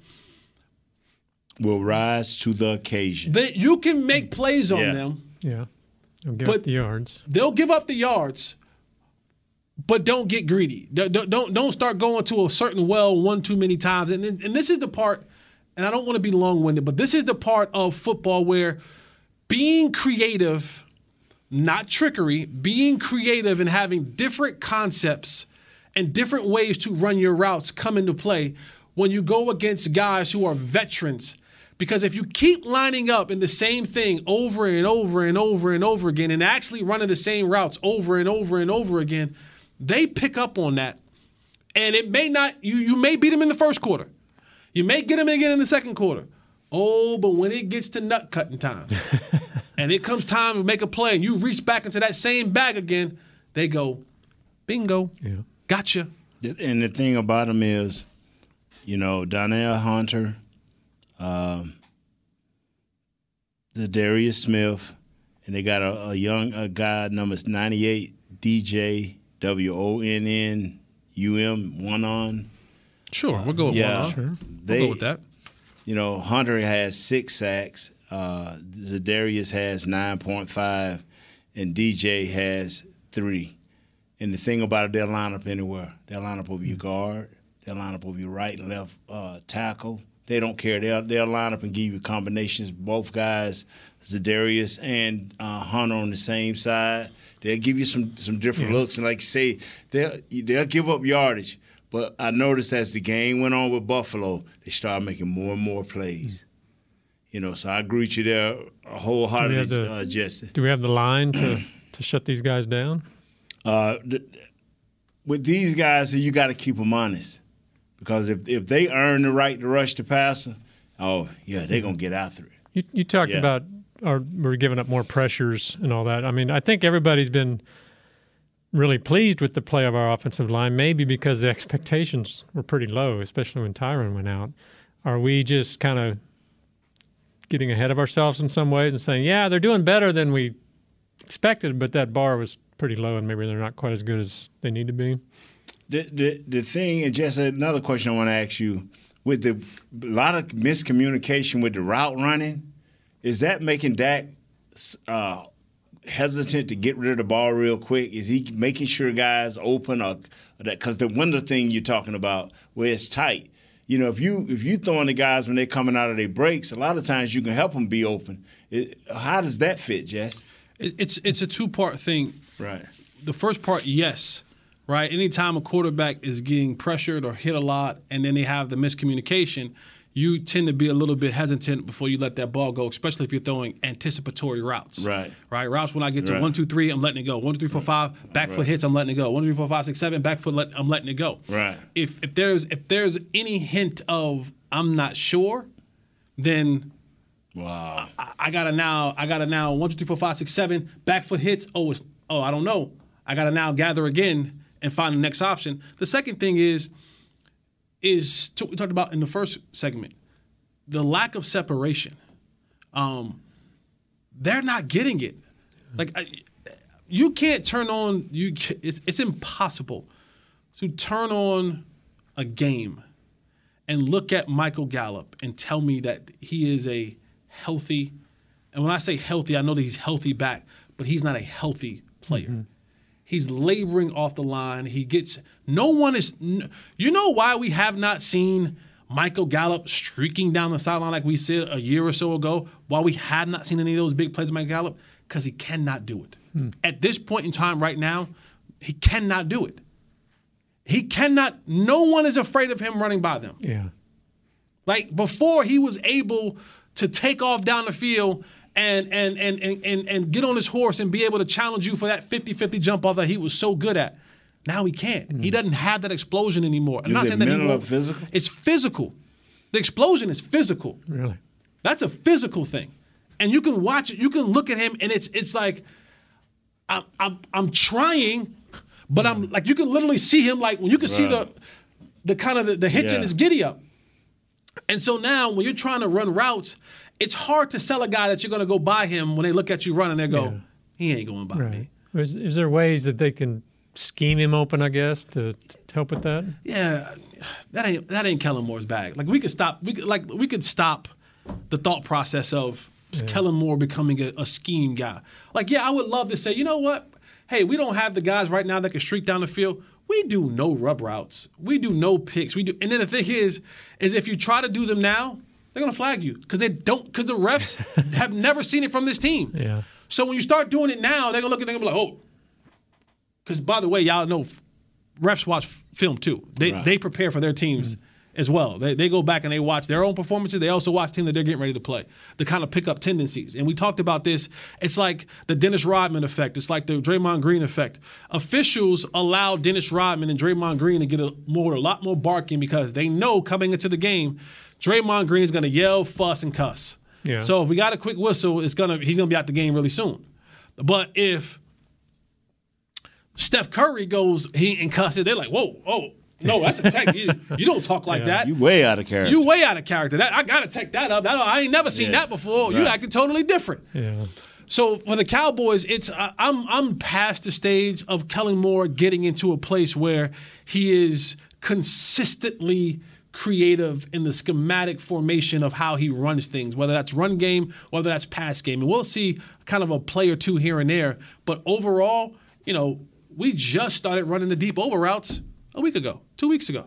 [SPEAKER 2] Will rise to the occasion.
[SPEAKER 1] that you can make plays on
[SPEAKER 2] Yeah.
[SPEAKER 1] them.
[SPEAKER 3] Yeah. They'll give
[SPEAKER 1] But-
[SPEAKER 3] up the yards.
[SPEAKER 1] They'll give up the yards, but don't get greedy. Don't don't, don't start going to a certain well one too many times. And and this is the part. And I don't want to be long winded, but this is the part of football where being creative, not trickery, being creative and having different concepts and different ways to run your routes come into play when you go against guys who are veterans. Because if you keep lining up in the same thing over and over and over and over again and actually running the same routes over and over and over again, they pick up on that. And it may not, you, you may beat them in the first quarter. You may get them again in the second quarter. Oh, but when it gets to nut cutting time and it comes time to make a play and you reach back into that same bag again, they go, bingo,
[SPEAKER 3] Yeah.
[SPEAKER 1] gotcha.
[SPEAKER 2] And the thing about them is, you know, Danielle Hunter, um, Za'Darius Smith, and they got a, a young a guy numbers ninety eight DJ W O N N U M one on.
[SPEAKER 1] Sure, we'll go with
[SPEAKER 2] Yeah,
[SPEAKER 1] one. Sure. We'll go with that.
[SPEAKER 2] you know, Hunter has six sacks. Uh, Za'Darius has nine point five, and DJ has three. And the thing about it, they'll line up anywhere. They'll line up over your guard. They'll line up over your right and left uh, tackle. They don't care. They'll they'll line up and give you combinations. Both guys, Za'Darius and uh, Hunter, on the same side. They'll give you some some different looks, and like you say, they'll they'll give up yardage. But I noticed as the game went on with Buffalo, they started making more and more plays. You know, so I agree with you there
[SPEAKER 3] Do
[SPEAKER 2] wholeheartedly,
[SPEAKER 3] the-
[SPEAKER 2] uh, Jesse.
[SPEAKER 3] Do we have the line to, to shut these guys down?
[SPEAKER 2] Uh, th- with these guys, you got to keep them honest because if if they earn the right to rush the passer, oh yeah, they're gonna get after it.
[SPEAKER 3] You, you talked
[SPEAKER 2] Yeah.
[SPEAKER 3] about our, we're giving up more pressures and all that. I mean, I think everybody's been really pleased with the play of our offensive line, maybe because the expectations were pretty low, especially when Tyron went out. Are we just kind of getting ahead of ourselves in some ways and saying, yeah, they're doing better than we expected, but that bar was pretty low and maybe they're not quite as good as they need to be?
[SPEAKER 2] The the the thing, is just another question I want to ask you: with the a lot of miscommunication with the route running, is that making Dak uh, hesitant to get rid of the ball real quick? Is he making sure guys open or that because the window thing you're talking about where it's tight? You know, if you if you throwing the guys when they're coming out of their breaks, a lot of times you can help them be open. It, how does that fit, Jess?
[SPEAKER 1] It's it's a two part thing.
[SPEAKER 2] Right.
[SPEAKER 1] The first part, yes, right. Anytime a quarterback is getting pressured or hit a lot, and then they have the miscommunication, you tend to be a little bit hesitant before you let that ball go, especially if you're throwing anticipatory routes.
[SPEAKER 2] Right.
[SPEAKER 1] Right. Routes when I get to
[SPEAKER 2] Right.
[SPEAKER 1] one, two, three, I'm letting it go. One, two, three, four, five, back foot hits, I'm letting it go. One, two, three, four, five, six, seven, back foot, let, I'm letting it go.
[SPEAKER 2] Right.
[SPEAKER 1] If if there's if there's any hint of I'm not sure, then
[SPEAKER 2] Wow.
[SPEAKER 1] I, I gotta now I gotta now one two three four five six seven back foot hits. Oh, it's oh I don't know. I gotta now gather again and find the next option. The second thing is is we talked about in the first segment the lack of separation. Um, they're not getting it. Like I, you can't turn on you. It's it's impossible to turn on a game and look at Michael Gallup and tell me that he is a healthy, and when I say healthy, I know that he's healthy back, but he's not a healthy player. He's laboring off the line. He gets no one is. You know why we have not seen Michael Gallup streaking down the sideline like we said a year or so ago? Why we have not seen any of those big plays Michael Gallup? Because he cannot do it. Hmm. At this point in time, right now, he cannot do it. He cannot. No one is afraid of him running by them.
[SPEAKER 3] Yeah.
[SPEAKER 1] Like before, he was able to take off down the field and and and and and, get on his horse and be able to challenge you for that 50-50 jump off that he was so good at. Now he can't. He mm. doesn't have that explosion anymore. I'm
[SPEAKER 2] Is
[SPEAKER 1] not saying that he
[SPEAKER 2] mental or physical?
[SPEAKER 1] It's physical. The explosion is physical.
[SPEAKER 3] Really?
[SPEAKER 1] That's a physical thing. and you can watch it. You can look at him, and it's it's like I'm I'm I'm trying, but I'm like you can literally see him like when you can see the the kind of the, the hitch in his giddy up. And so now when you're trying to run routes, it's hard to sell a guy that you're going to go buy him when they look at you running. They go, he ain't going by me.
[SPEAKER 3] Right. Is, is there ways that they can scheme him open? I guess to, to help with that.
[SPEAKER 1] Yeah, that ain't that ain't Kellen Moore's bag. Like we could stop. We could like we could stop the thought process of Kellen Moore becoming a, a scheme guy. Like yeah, I would love to say, you know what? Hey, we don't have the guys right now that can streak down the field. We do no rub routes. We do no picks. We do, and then the thing is, is if you try to do them now, they're gonna flag you because they don't because the refs have never seen it from this team.
[SPEAKER 3] Yeah.
[SPEAKER 1] So when you start doing it now, they're gonna look at it and be like, oh. Because by the way, y'all know refs watch film too. They
[SPEAKER 2] Right.
[SPEAKER 1] they prepare for their teams as well. They, they go back and they watch their own performances. They also watch team that they're getting ready to play. The kind of pick up tendencies. And we talked about this. It's like the Dennis Rodman effect. It's like the Draymond Green effect. Officials allow Dennis Rodman and Draymond Green to get a more a lot more barking because they know coming into the game, Draymond Green is going to yell, fuss, and cuss.
[SPEAKER 3] Yeah.
[SPEAKER 1] So if we got a quick whistle, it's gonna he's gonna be out the game really soon. But if Steph Curry goes he and cusses, they're like, whoa, oh, no, that's a tech. you, you don't talk like that.
[SPEAKER 2] You way out of character.
[SPEAKER 1] You way out of character. That I gotta take that up. That, I ain't never seen
[SPEAKER 2] Yeah.
[SPEAKER 1] that before. You acting totally different.
[SPEAKER 3] Yeah.
[SPEAKER 1] So for the Cowboys, it's I- I'm I'm past the stage of Kellen Moore getting into a place where he is consistently creative in the schematic formation of how he runs things, whether that's run game, whether that's pass game. And we'll see kind of a play or two here and there. But overall, you know, we just started running the deep over routes a week ago, two weeks ago.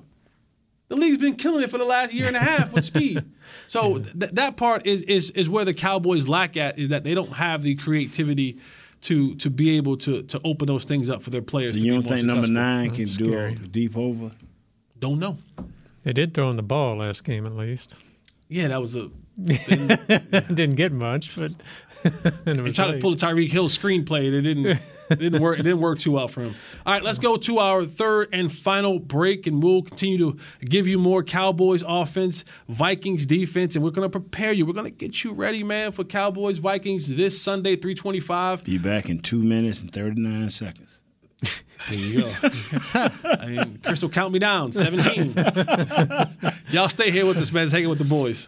[SPEAKER 1] The league's been killing it for the last year and a half with speed. So th- that part is is is where the Cowboys lack at is that they don't have the creativity to to be able to to open those things up for their players.
[SPEAKER 2] So
[SPEAKER 1] to
[SPEAKER 2] you
[SPEAKER 1] be
[SPEAKER 2] don't
[SPEAKER 1] more
[SPEAKER 2] think number nine can
[SPEAKER 3] That's
[SPEAKER 2] do
[SPEAKER 3] scary.
[SPEAKER 2] a deep over?
[SPEAKER 1] Don't know.
[SPEAKER 3] They did throw in the ball last game at least.
[SPEAKER 1] Yeah, that was a.
[SPEAKER 3] Didn't get much, but and it
[SPEAKER 1] He tried to pull a Tyreek Hill screenplay. It didn't. It didn't work. It didn't work too well for him. All right, let's go to our third and final break, and we'll continue to give you more Cowboys offense, Vikings defense, and we're going to prepare you. We're going to get you ready, man, for Cowboys Vikings this Sunday, three twenty-five.
[SPEAKER 2] Be back in two minutes and 39 seconds.
[SPEAKER 1] There you go. I mean, Crystal, count me down. 17. Y'all stay here with us, man. Hanging with the boys.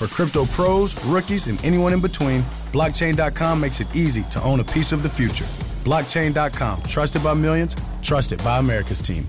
[SPEAKER 5] For crypto pros, rookies, and anyone in between, blockchain.com makes it easy to own a piece of the future. Blockchain.com, trusted by millions, trusted by America's team.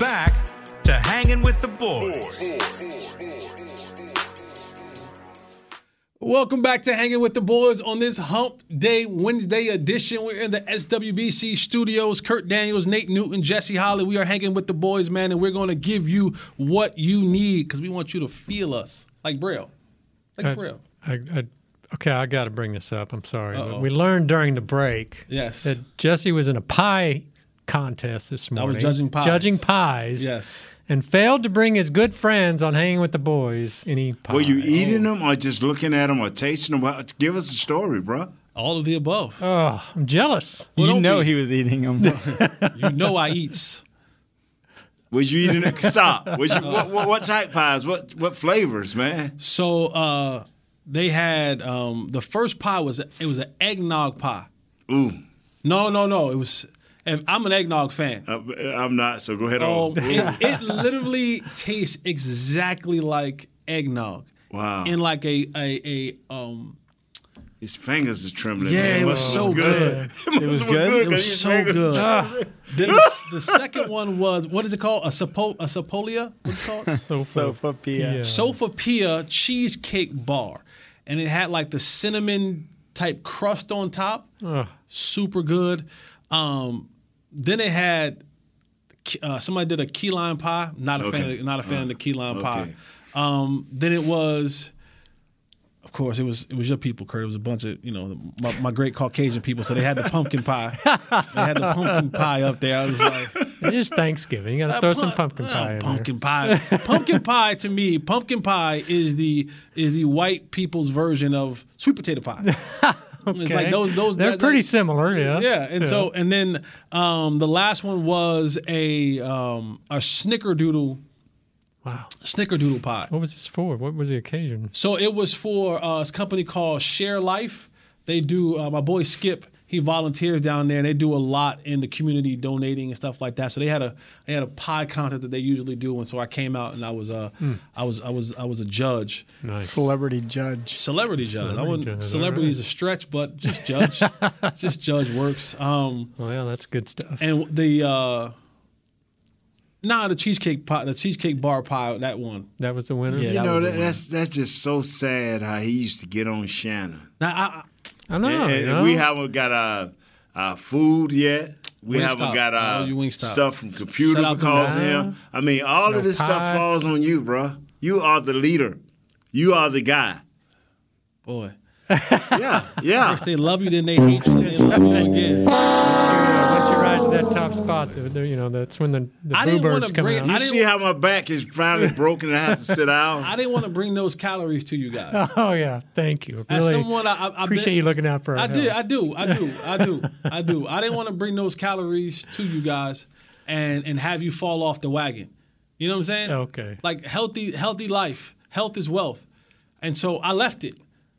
[SPEAKER 6] Back to hanging with the boys.
[SPEAKER 1] Welcome back to Hanging with the Boys on this Hump Day Wednesday edition. We're in the SWBC studios. Kurt Daniels, Nate Newton, Jesse Holley. We are hanging with the boys, man, and we're going to give you what you need because we want you to feel us like Braille. Like
[SPEAKER 3] I-
[SPEAKER 1] Braille.
[SPEAKER 3] I, I, okay, I got to bring this up. I'm sorry. But we learned during the break
[SPEAKER 1] Yes.
[SPEAKER 3] that Jesse was in a pie contest this
[SPEAKER 1] I
[SPEAKER 3] morning.
[SPEAKER 1] was judging pies.
[SPEAKER 3] Judging pies.
[SPEAKER 1] Yes.
[SPEAKER 3] And failed to bring his good friends on hanging with the boys any pie.
[SPEAKER 2] Were you eating them or just looking at them or tasting them? Well, Give us a story, bro.
[SPEAKER 1] All of the above.
[SPEAKER 3] Oh, I'm jealous.
[SPEAKER 1] Well,
[SPEAKER 4] you know
[SPEAKER 1] be.
[SPEAKER 4] he was eating them.
[SPEAKER 1] You know I eats.
[SPEAKER 2] Was you eating it? Stop. Was you, what, what, what type pies? What what flavors, man?
[SPEAKER 1] So uh, they had um, the first pie was it was an eggnog pie.
[SPEAKER 2] Ooh,
[SPEAKER 1] No, no, no. It was. And I'm an eggnog fan.
[SPEAKER 2] uh, I'm not. So go ahead
[SPEAKER 1] Oh,
[SPEAKER 2] on.
[SPEAKER 1] it, it literally tastes exactly like eggnog.
[SPEAKER 2] Wow.
[SPEAKER 1] In like a a, a um.
[SPEAKER 2] His fingers are trembling.
[SPEAKER 1] Yeah,
[SPEAKER 2] man.
[SPEAKER 1] it was
[SPEAKER 2] Must
[SPEAKER 1] so
[SPEAKER 2] look
[SPEAKER 1] good.
[SPEAKER 4] It was good?
[SPEAKER 1] It was so good. then the, the second one was what is it called? A sapo a sapolia? What's it called?
[SPEAKER 4] Sofa Pia.
[SPEAKER 1] Sopapilla cheesecake bar, and it had like the cinnamon type crust on top.
[SPEAKER 3] Ugh.
[SPEAKER 1] Super good. Um, then it had uh, somebody did a key lime pie. Not a fan. Of, not a fan of the key lime pie. Um, then it was. Of course, it was it was your people, Kurt. It was a bunch of you know my, my great Caucasian people. So they had the pumpkin pie. they had the pumpkin pie up there. I was like,
[SPEAKER 3] It is Thanksgiving. You got to
[SPEAKER 1] uh,
[SPEAKER 3] throw
[SPEAKER 1] pu-
[SPEAKER 3] some pumpkin
[SPEAKER 1] uh,
[SPEAKER 3] pie in there.
[SPEAKER 1] Pumpkin pie. pumpkin pie to me, pumpkin pie is the is the white people's version of sweet potato pie.
[SPEAKER 3] there.
[SPEAKER 1] It's like those those
[SPEAKER 3] They're
[SPEAKER 1] that-
[SPEAKER 3] pretty
[SPEAKER 1] that-
[SPEAKER 3] similar, yeah.
[SPEAKER 1] Yeah, and so and then um, the last one was a um, a snickerdoodle
[SPEAKER 3] Wow.
[SPEAKER 1] snickerdoodle pie.
[SPEAKER 3] What was this for? What was the occasion?
[SPEAKER 1] So it was for uh, this company called Share Life. They do uh, my boy Skip. He volunteers down there, and they do a lot in the community, donating and stuff like that. So they had a they had a pie contest that they usually do, and so I came out and I was uh I was I was I was a judge,
[SPEAKER 3] Nice.
[SPEAKER 4] Celebrity judge.
[SPEAKER 1] celebrity judge. I wouldn't
[SPEAKER 3] judge,
[SPEAKER 1] celebrity
[SPEAKER 3] all
[SPEAKER 1] is a stretch, but just judge, just judge works. Um,
[SPEAKER 3] Well, yeah, that's good stuff.
[SPEAKER 1] and the uh, nah, the cheesecake pie, the cheesecake bar pie, that one.
[SPEAKER 3] That was the winner?
[SPEAKER 1] Yeah,
[SPEAKER 2] You
[SPEAKER 1] that
[SPEAKER 2] know
[SPEAKER 1] was the
[SPEAKER 2] that, that's that's just so sad how he used to get on Shannon.
[SPEAKER 1] Now I,
[SPEAKER 3] I know.
[SPEAKER 2] and,
[SPEAKER 3] you
[SPEAKER 2] and
[SPEAKER 3] know?
[SPEAKER 2] we haven't got our, our food yet. We
[SPEAKER 1] Wingstop.
[SPEAKER 2] haven't got our
[SPEAKER 1] owe you
[SPEAKER 2] stuff from computer
[SPEAKER 1] Shout out
[SPEAKER 2] because of him. I mean, all
[SPEAKER 3] No
[SPEAKER 2] of this
[SPEAKER 3] pie.
[SPEAKER 2] stuff falls on you, bro. You are the leader. You are the guy.
[SPEAKER 1] boy.
[SPEAKER 2] Yeah, yeah.
[SPEAKER 1] First they love you, then they hate you, then they love you again.
[SPEAKER 3] Once you, once you rise to that top spot, the, the, you know that's when the, the
[SPEAKER 1] I didn't wanna
[SPEAKER 3] birds come
[SPEAKER 1] bring-
[SPEAKER 3] out.
[SPEAKER 2] You
[SPEAKER 1] I didn't
[SPEAKER 2] see how my back is finally broken and I have to sit down?
[SPEAKER 1] I didn't want to bring those calories to you guys.
[SPEAKER 3] oh yeah, thank you.
[SPEAKER 1] As
[SPEAKER 3] Really
[SPEAKER 1] someone, I, I, I've
[SPEAKER 3] appreciate
[SPEAKER 1] been-
[SPEAKER 3] you looking out for. Our
[SPEAKER 1] I did,
[SPEAKER 3] health.
[SPEAKER 1] I do, I do, I do, I do. I didn't want to bring those calories to you guys and and have you fall off the wagon. You know what I'm saying?
[SPEAKER 3] Okay.
[SPEAKER 1] Like healthy, healthy life. Health is wealth, and so I left it.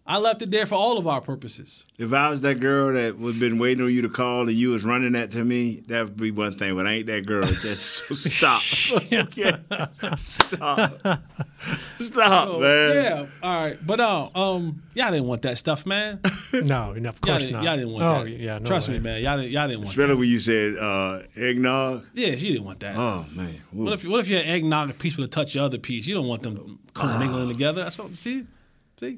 [SPEAKER 1] I left it there for all of our purposes.
[SPEAKER 2] If I was that girl that was been waiting on you to call and you was running that to me, that would be one thing. But I ain't that girl. Just stop. okay. Stop. Stop,
[SPEAKER 1] So,
[SPEAKER 2] man.
[SPEAKER 1] yeah, all right. But uh, um, y'all didn't want that stuff, man.
[SPEAKER 3] No, no, of
[SPEAKER 1] Y'all
[SPEAKER 3] course
[SPEAKER 1] didn't, y'all didn't want
[SPEAKER 3] oh,
[SPEAKER 1] that.
[SPEAKER 3] yeah, no
[SPEAKER 1] Trust
[SPEAKER 3] way.
[SPEAKER 1] me, man. Y'all didn't, y'all didn't want
[SPEAKER 2] Especially
[SPEAKER 1] that.
[SPEAKER 2] when you said uh, eggnog.
[SPEAKER 1] Yes, you didn't want that.
[SPEAKER 2] Oh man. Ooh.
[SPEAKER 1] What if what if your eggnog piece would have touched your other piece? You don't want them commingling
[SPEAKER 2] Ah.
[SPEAKER 1] together. That's what see. See,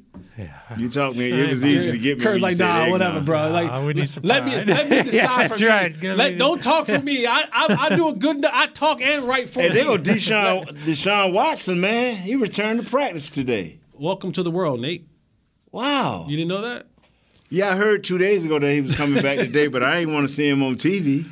[SPEAKER 2] You talk me. It was easy to get me.
[SPEAKER 1] Kurt's like,
[SPEAKER 2] said
[SPEAKER 1] nah,
[SPEAKER 2] eggnog.
[SPEAKER 1] whatever, bro. Like,
[SPEAKER 3] Nah, we need
[SPEAKER 1] let me
[SPEAKER 3] pride.
[SPEAKER 1] let me decide
[SPEAKER 3] Yeah,
[SPEAKER 1] for
[SPEAKER 3] that's
[SPEAKER 1] me.
[SPEAKER 3] right. Give
[SPEAKER 1] Let, don't talk for me. I, I I do a good. I talk and write for
[SPEAKER 2] Hey,
[SPEAKER 1] me.
[SPEAKER 2] there go Deshaun, Deshaun Watson, man. He returned to practice today.
[SPEAKER 1] Welcome to the world, Nate.
[SPEAKER 2] Wow.
[SPEAKER 1] You didn't know that?
[SPEAKER 2] Yeah, I heard two days ago that he was coming back today, but I didn't want to see him on TV.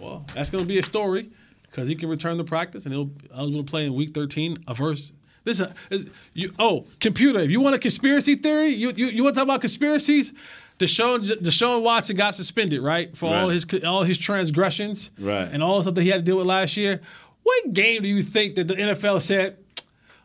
[SPEAKER 1] Well, that's going to be a story because he can return to practice and he'll eligible to play in Week 13. A verse. This is, you. Oh, computer. If you want a conspiracy theory, you you, you want to talk about conspiracies? Deshaun Deshaun Watson got suspended, right, for all
[SPEAKER 2] Right.
[SPEAKER 1] his all his transgressions,
[SPEAKER 2] Right.
[SPEAKER 1] and all the stuff that he had to deal with last year. What game do you think that the NFL said?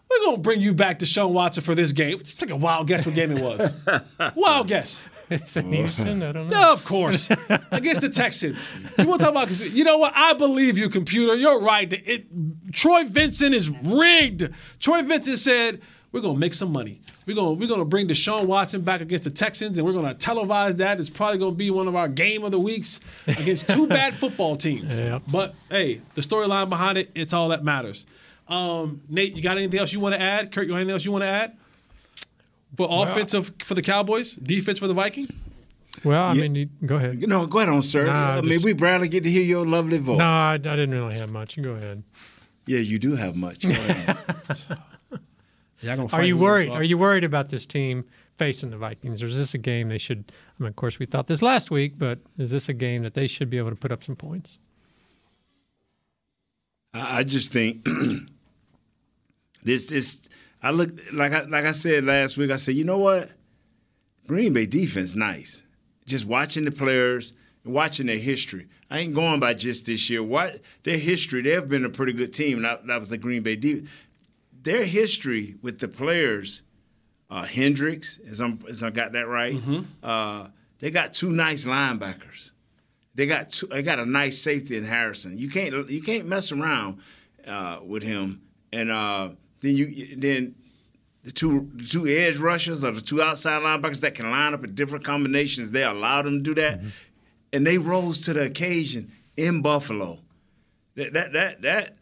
[SPEAKER 1] We're gonna bring you back Deshaun Watson for this game. Just take a wild guess what game it was. wild guess.
[SPEAKER 3] In Houston. I don't know.
[SPEAKER 1] No, of course. Against the Texans. You want to talk about You know what? I believe you, computer. You're right. It, Troy Vincent is rigged. Troy Vincent said, we're going to make some money. We're gonna we're gonna bring Deshaun Watson back against the Texans, and we're going to televise that. It's probably going to be one of our game of the weeks against two bad football teams.
[SPEAKER 3] Yep.
[SPEAKER 1] But, hey, the storyline behind it, it's all that matters. Um, Nate, you got anything else you want to add? Kurt, you got anything else you want to add? For offensive for the Cowboys, defense for the Vikings.
[SPEAKER 3] Well, I mean, you, go ahead.
[SPEAKER 2] No, go ahead on, sir.
[SPEAKER 3] Nah,
[SPEAKER 2] I mean, we barely get to hear your lovely voice.
[SPEAKER 3] No, I, I didn't really have much. You go ahead.
[SPEAKER 2] Yeah, you do have much. Go ahead.
[SPEAKER 3] Are you worried? Are you worried about this team facing the Vikings, or is this a game they should? I mean, of course, we thought this last week, but is this a game that they should be able to put up some points?
[SPEAKER 2] I I just think this this I look like I like I said last week. I said, you know what, Green Bay defense nice. Just watching the players, and watching their history. I ain't going by just this year. What their history? They have been a pretty good team. That, that was the Green Bay defense. Their history with the players, uh, Kendricks, as I'm as I got that right. Uh, they got two nice linebackers. They got two, they got a nice safety in Harrison. You can't you can't mess around uh, with him. And uh, then you then the two the two edge rushers or the two outside linebackers that can line up in different combinations. They allowed them to do that, mm-hmm. and they rose to the occasion in Buffalo. That that that that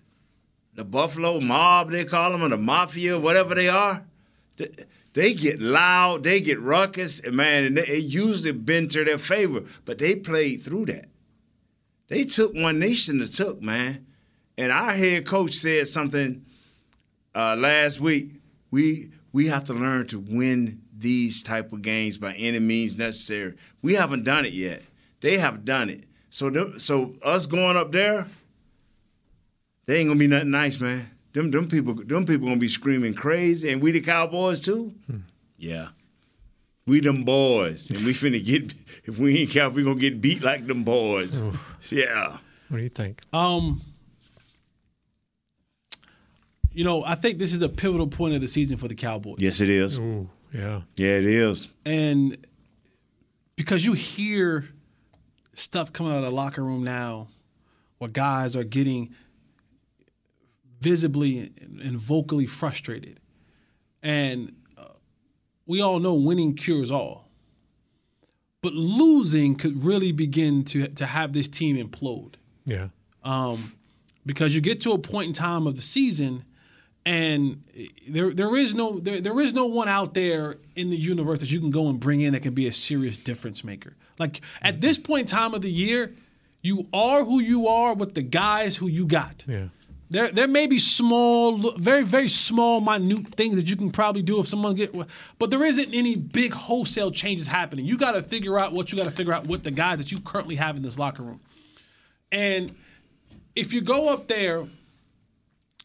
[SPEAKER 2] the Buffalo mob they call them or the mafia whatever they are. They, they get loud, they get ruckus, and man, and they, it usually been to their favor. But they played through that. They took one nation to took, man. And our head coach said something uh, last week. We we have to learn to win these type of games by any means necessary. We haven't done it yet. They have done it. So them, so us going up there, they ain't gonna be nothing nice, man. Them them people them people gonna be screaming crazy, and we the Cowboys too. Yeah. We them boys, and we finna get. If we ain't count, we gonna get beat like them boys. Yeah.
[SPEAKER 3] What do you think?
[SPEAKER 1] Um, you know, I think this is a pivotal point of the season for the Cowboys.
[SPEAKER 2] Yes, it is.
[SPEAKER 3] Ooh, yeah.
[SPEAKER 2] Yeah, it is.
[SPEAKER 1] And because you hear stuff coming out of the locker room now where guys are getting visibly and vocally frustrated. And uh, we all know winning cures all. But losing could really begin to, to have this team implode
[SPEAKER 3] Yeah.
[SPEAKER 1] um, because you get to a point in time of the season, and there there is no there, there is no one out there in the universe that you can go and bring in that can be a serious difference maker. Like at mm-hmm. this point in time of the year, you are who you are with the guys who you got.
[SPEAKER 3] Yeah.
[SPEAKER 1] There, there may be small, very, very small, minute things that you can probably do if someone get, but there isn't any big wholesale changes happening. You got to figure out what you got to figure out with the guys that you currently have in this locker room. And if you go up there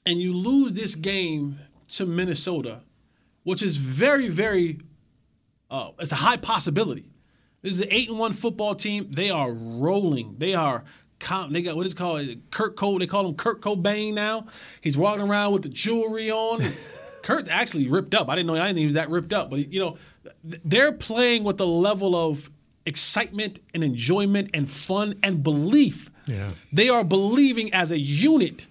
[SPEAKER 1] and you lose this game to Minnesota, which is very, very, uh, it's a high possibility. This is an eight and one football team. They are rolling. They are. They got what is it called Kurt Cole. They call him Kirko Chainz now. He's walking around with the jewelry on. Kurt's actually ripped up. I didn't know. I didn't think he was that ripped up. But you know, they're playing with a level of excitement and enjoyment and fun and belief.
[SPEAKER 3] Yeah.
[SPEAKER 1] They are believing as a unit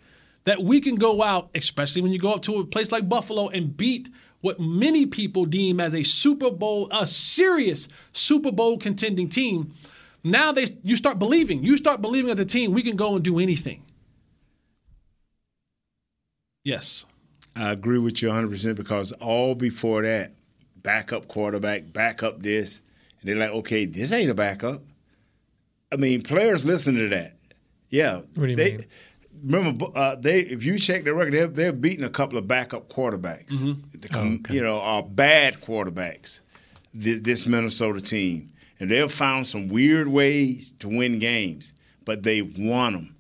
[SPEAKER 1] that we can go out, especially when you go up to a place like Buffalo and beat what many people deem as a Super Bowl, a serious Super Bowl contending team. Now they you start believing. You start believing as a team we can go and do anything. Yes.
[SPEAKER 2] I agree with you 100% because all before that, backup quarterback, backup this, and they're like, okay, this ain't a backup. I mean, players listen to that. Yeah.
[SPEAKER 3] What do you
[SPEAKER 2] they,
[SPEAKER 3] mean?
[SPEAKER 2] Remember, uh, they if you check their record, they've, they've beaten a couple of backup quarterbacks.
[SPEAKER 3] Mm-hmm.
[SPEAKER 2] Come- You know, are bad quarterbacks. This, this Minnesota team, and they've found some weird ways to win games, but they've won them.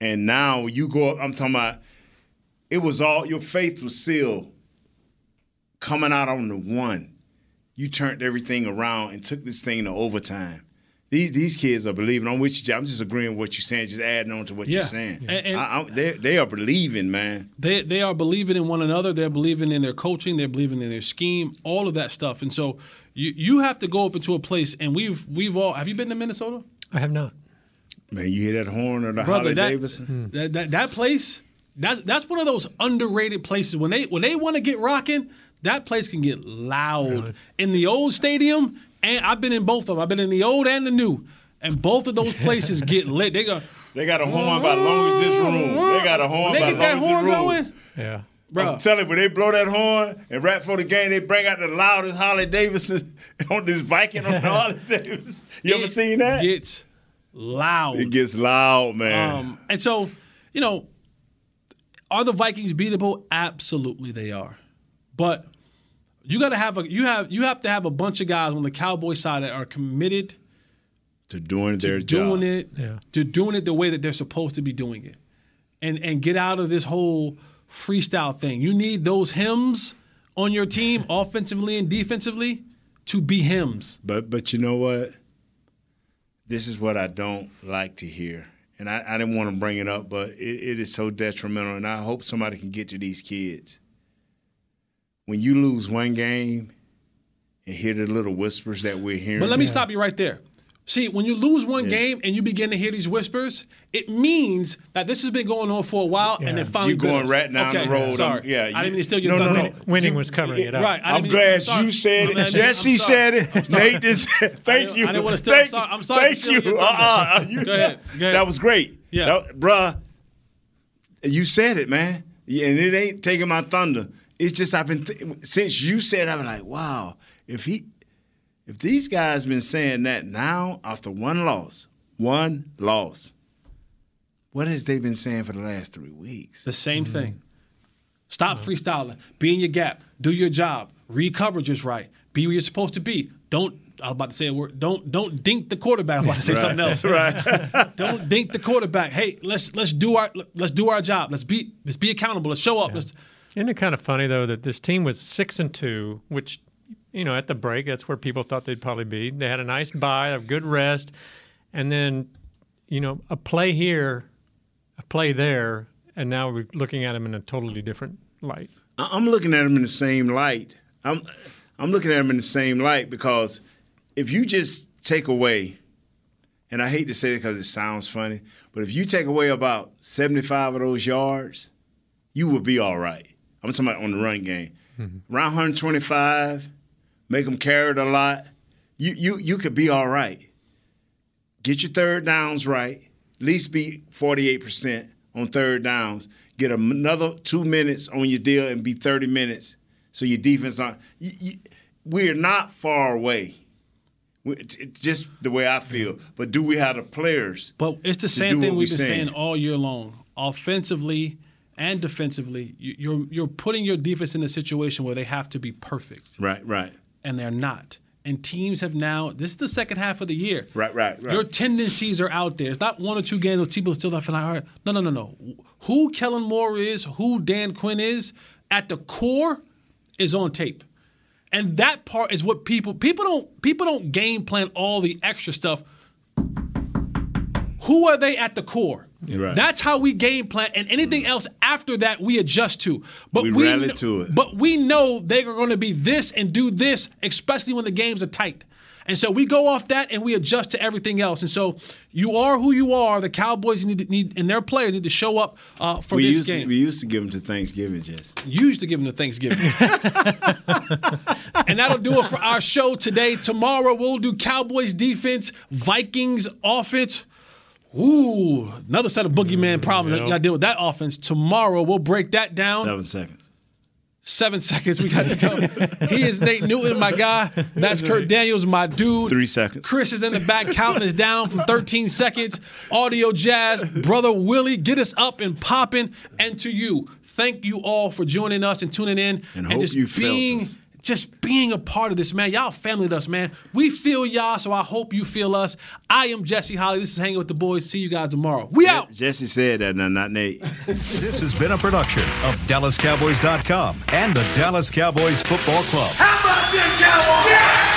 [SPEAKER 2] And now you go up. I'm talking about. It was all your faith was sealed coming out on the one. You turned everything around and took this thing to overtime. These these kids are believing. I'm with you. I'm just agreeing with what you're saying, just adding on to what
[SPEAKER 1] Yeah.
[SPEAKER 2] you're saying.
[SPEAKER 1] And- and-
[SPEAKER 2] I, I, they they are believing, man.
[SPEAKER 1] They they are believing in one another. They're believing in their coaching. They're believing in their scheme. All of that stuff. And so you you have to go up into a place. And we've we've all have you been to Minnesota?
[SPEAKER 3] I have not.
[SPEAKER 2] Man, you hear that horn or the
[SPEAKER 1] Brother,
[SPEAKER 2] Holly
[SPEAKER 1] that,
[SPEAKER 2] Davidson? Mm.
[SPEAKER 1] that, that that place that's that's one of those underrated places when they when they want to get rocking that place can get loud in the old stadium and I've been in both of them I've been in the old and the new and both of those places get lit they go
[SPEAKER 2] They got a horn about as long as this room. They got a horn
[SPEAKER 1] When they
[SPEAKER 2] about
[SPEAKER 1] get that
[SPEAKER 2] long
[SPEAKER 1] horn
[SPEAKER 2] as room.
[SPEAKER 1] going
[SPEAKER 3] Yeah.
[SPEAKER 2] I'm telling you, when they blow that horn and right for the game, they bring out the loudest Harley Davidson on this Viking on Harley Davidson. You ever seen that?
[SPEAKER 1] It gets loud.
[SPEAKER 2] It gets loud, man.
[SPEAKER 1] Um, and so, you know, are the Vikings beatable? Absolutely, they are. But you got to have a you have you have to have a bunch of guys on the Cowboy side that are committed
[SPEAKER 2] to doing
[SPEAKER 1] to
[SPEAKER 2] their
[SPEAKER 1] doing
[SPEAKER 2] job.
[SPEAKER 1] it
[SPEAKER 3] Yeah.
[SPEAKER 1] to doing it the way that they're supposed to be doing it, and and get out of this whole freestyle thing. You need those hymns on your team, offensively and defensively, to be hymns.
[SPEAKER 2] But but you know what? This is what I don't like to hear. And I, I didn't want to bring it up, but it, it is so detrimental. And I hope somebody can get to these kids. When you lose one game and hear the little whispers that we're hearing.
[SPEAKER 1] But let me stop you right there. See, when you lose one game and you begin to hear these whispers, it means that this has been going on for a while, and it finally
[SPEAKER 2] You going
[SPEAKER 1] bit
[SPEAKER 2] right down
[SPEAKER 1] okay,
[SPEAKER 2] the road.
[SPEAKER 1] Sorry,
[SPEAKER 2] I'm- yeah,
[SPEAKER 1] I didn't mean to steal your
[SPEAKER 2] no, no,
[SPEAKER 1] thunder.
[SPEAKER 2] no.
[SPEAKER 3] Winning was covering it up.
[SPEAKER 1] Right, I
[SPEAKER 2] I'm
[SPEAKER 1] didn't mean
[SPEAKER 2] glad you said it.
[SPEAKER 1] glad- I'm
[SPEAKER 2] Jesse said it.
[SPEAKER 1] sorry.
[SPEAKER 2] Nate just said, thank
[SPEAKER 1] I didn't wanna steal- I'm
[SPEAKER 2] Thank
[SPEAKER 1] sorry-
[SPEAKER 2] you.
[SPEAKER 1] I'm sorry
[SPEAKER 2] Thank you.
[SPEAKER 1] your.
[SPEAKER 2] Uh-uh. Uh, you-
[SPEAKER 1] Go ahead, go ahead.
[SPEAKER 2] That was great.
[SPEAKER 1] Yeah.
[SPEAKER 2] That- bruh, you said it, man. Yeah, And it ain't taking my thunder. It's just I've been th- since you said I've been like, wow, if he if these guys been saying that now after one loss, one loss, what has they been saying for the last three weeks?
[SPEAKER 1] The same mm-hmm. thing. Stop mm-hmm. freestyling. Be in your gap. Do your job. Read coverages right. Be where you're supposed to be. Don't. I was about to say a word. Don't don't dink the quarterback. I was about to say
[SPEAKER 2] Right.
[SPEAKER 1] something else.
[SPEAKER 2] Right.
[SPEAKER 1] don't dink the quarterback. Hey, let's let's do our let's do our job. Let's be let's be accountable. Let's show up. Let's
[SPEAKER 3] Isn't it kind of funny though that this team was six and two, which you know at the break that's where people thought they'd probably be. They had a nice bye, a good rest, and then you know a play here, a play there, and now we're looking at them in a totally different light.
[SPEAKER 2] I'm looking at them in the same light. I'm I'm looking at them in the same light because if you just take away, and I hate to say it because it sounds funny, but if you take away about 75 of those yards, you will be all right. I'm talking about on the run game. Mm-hmm. Around 125, make them carry it a lot. You you you could be all right. Get your third downs right. At least be 48% on third downs. Get another two minutes on your deal and be 30 minutes. So your defense on. You, you, we're not far away. We- It's just the way I feel. Mm-hmm. But do we have the players?
[SPEAKER 1] But it's the same thing we've been saying all year long. Offensively and defensively, you- you're you're putting your defense in a situation where they have to be perfect,
[SPEAKER 2] Right, right,
[SPEAKER 1] and they're not. And teams have now. This is the second half of the year.
[SPEAKER 2] right, right, right.
[SPEAKER 1] Your tendencies are out there. It's not one or two games where people still not feeling all right. No, no, no, no. Who Kellen Moore is, who Dan Quinn is, at the core, is on tape, and that part is what people people don't people don't game plan all the extra stuff. Who are they at the core?
[SPEAKER 2] Right.
[SPEAKER 1] That's how we game plan, and anything else after that we adjust to. But
[SPEAKER 2] We
[SPEAKER 1] we,
[SPEAKER 2] rally
[SPEAKER 1] kn-
[SPEAKER 2] to it.
[SPEAKER 1] But we know they are going to be this and do this, especially when the games are tight. And so we go off that and we adjust to everything else. And so you are who you are. The Cowboys need, to, need and their players need to show up uh, for
[SPEAKER 2] we
[SPEAKER 1] this game.
[SPEAKER 2] To, we used to give them to Thanksgiving, Jess.
[SPEAKER 1] You used to give them to Thanksgiving. and that'll do it for our show today. Tomorrow we'll do Cowboys defense, Vikings offense. Ooh, another set of boogeyman mm, problems that you got to deal with that offense. Tomorrow we'll break that down.
[SPEAKER 2] Seven seconds.
[SPEAKER 1] Seven seconds we got to go. he is Nate Newton, my guy. That's Kurt Daniels, my dude.
[SPEAKER 2] Three seconds.
[SPEAKER 1] Chris is in the back counting us down from 13 seconds. Audio Jazz, brother Willie, get us up and popping. And to you, thank you all for joining us and tuning in
[SPEAKER 2] And hope
[SPEAKER 1] just being
[SPEAKER 2] us.
[SPEAKER 1] Just being a part of this, man. Y'all family with us, man. We feel y'all, so I hope you feel us. I am Jesse Holley. This is Hanging with the Boys. See you guys tomorrow. We out.
[SPEAKER 2] Jesse said that, no, not Nate.
[SPEAKER 6] This has been a production of DallasCowboys.com and the Dallas Cowboys Football Club.
[SPEAKER 7] How about this, Cowboys? Yeah!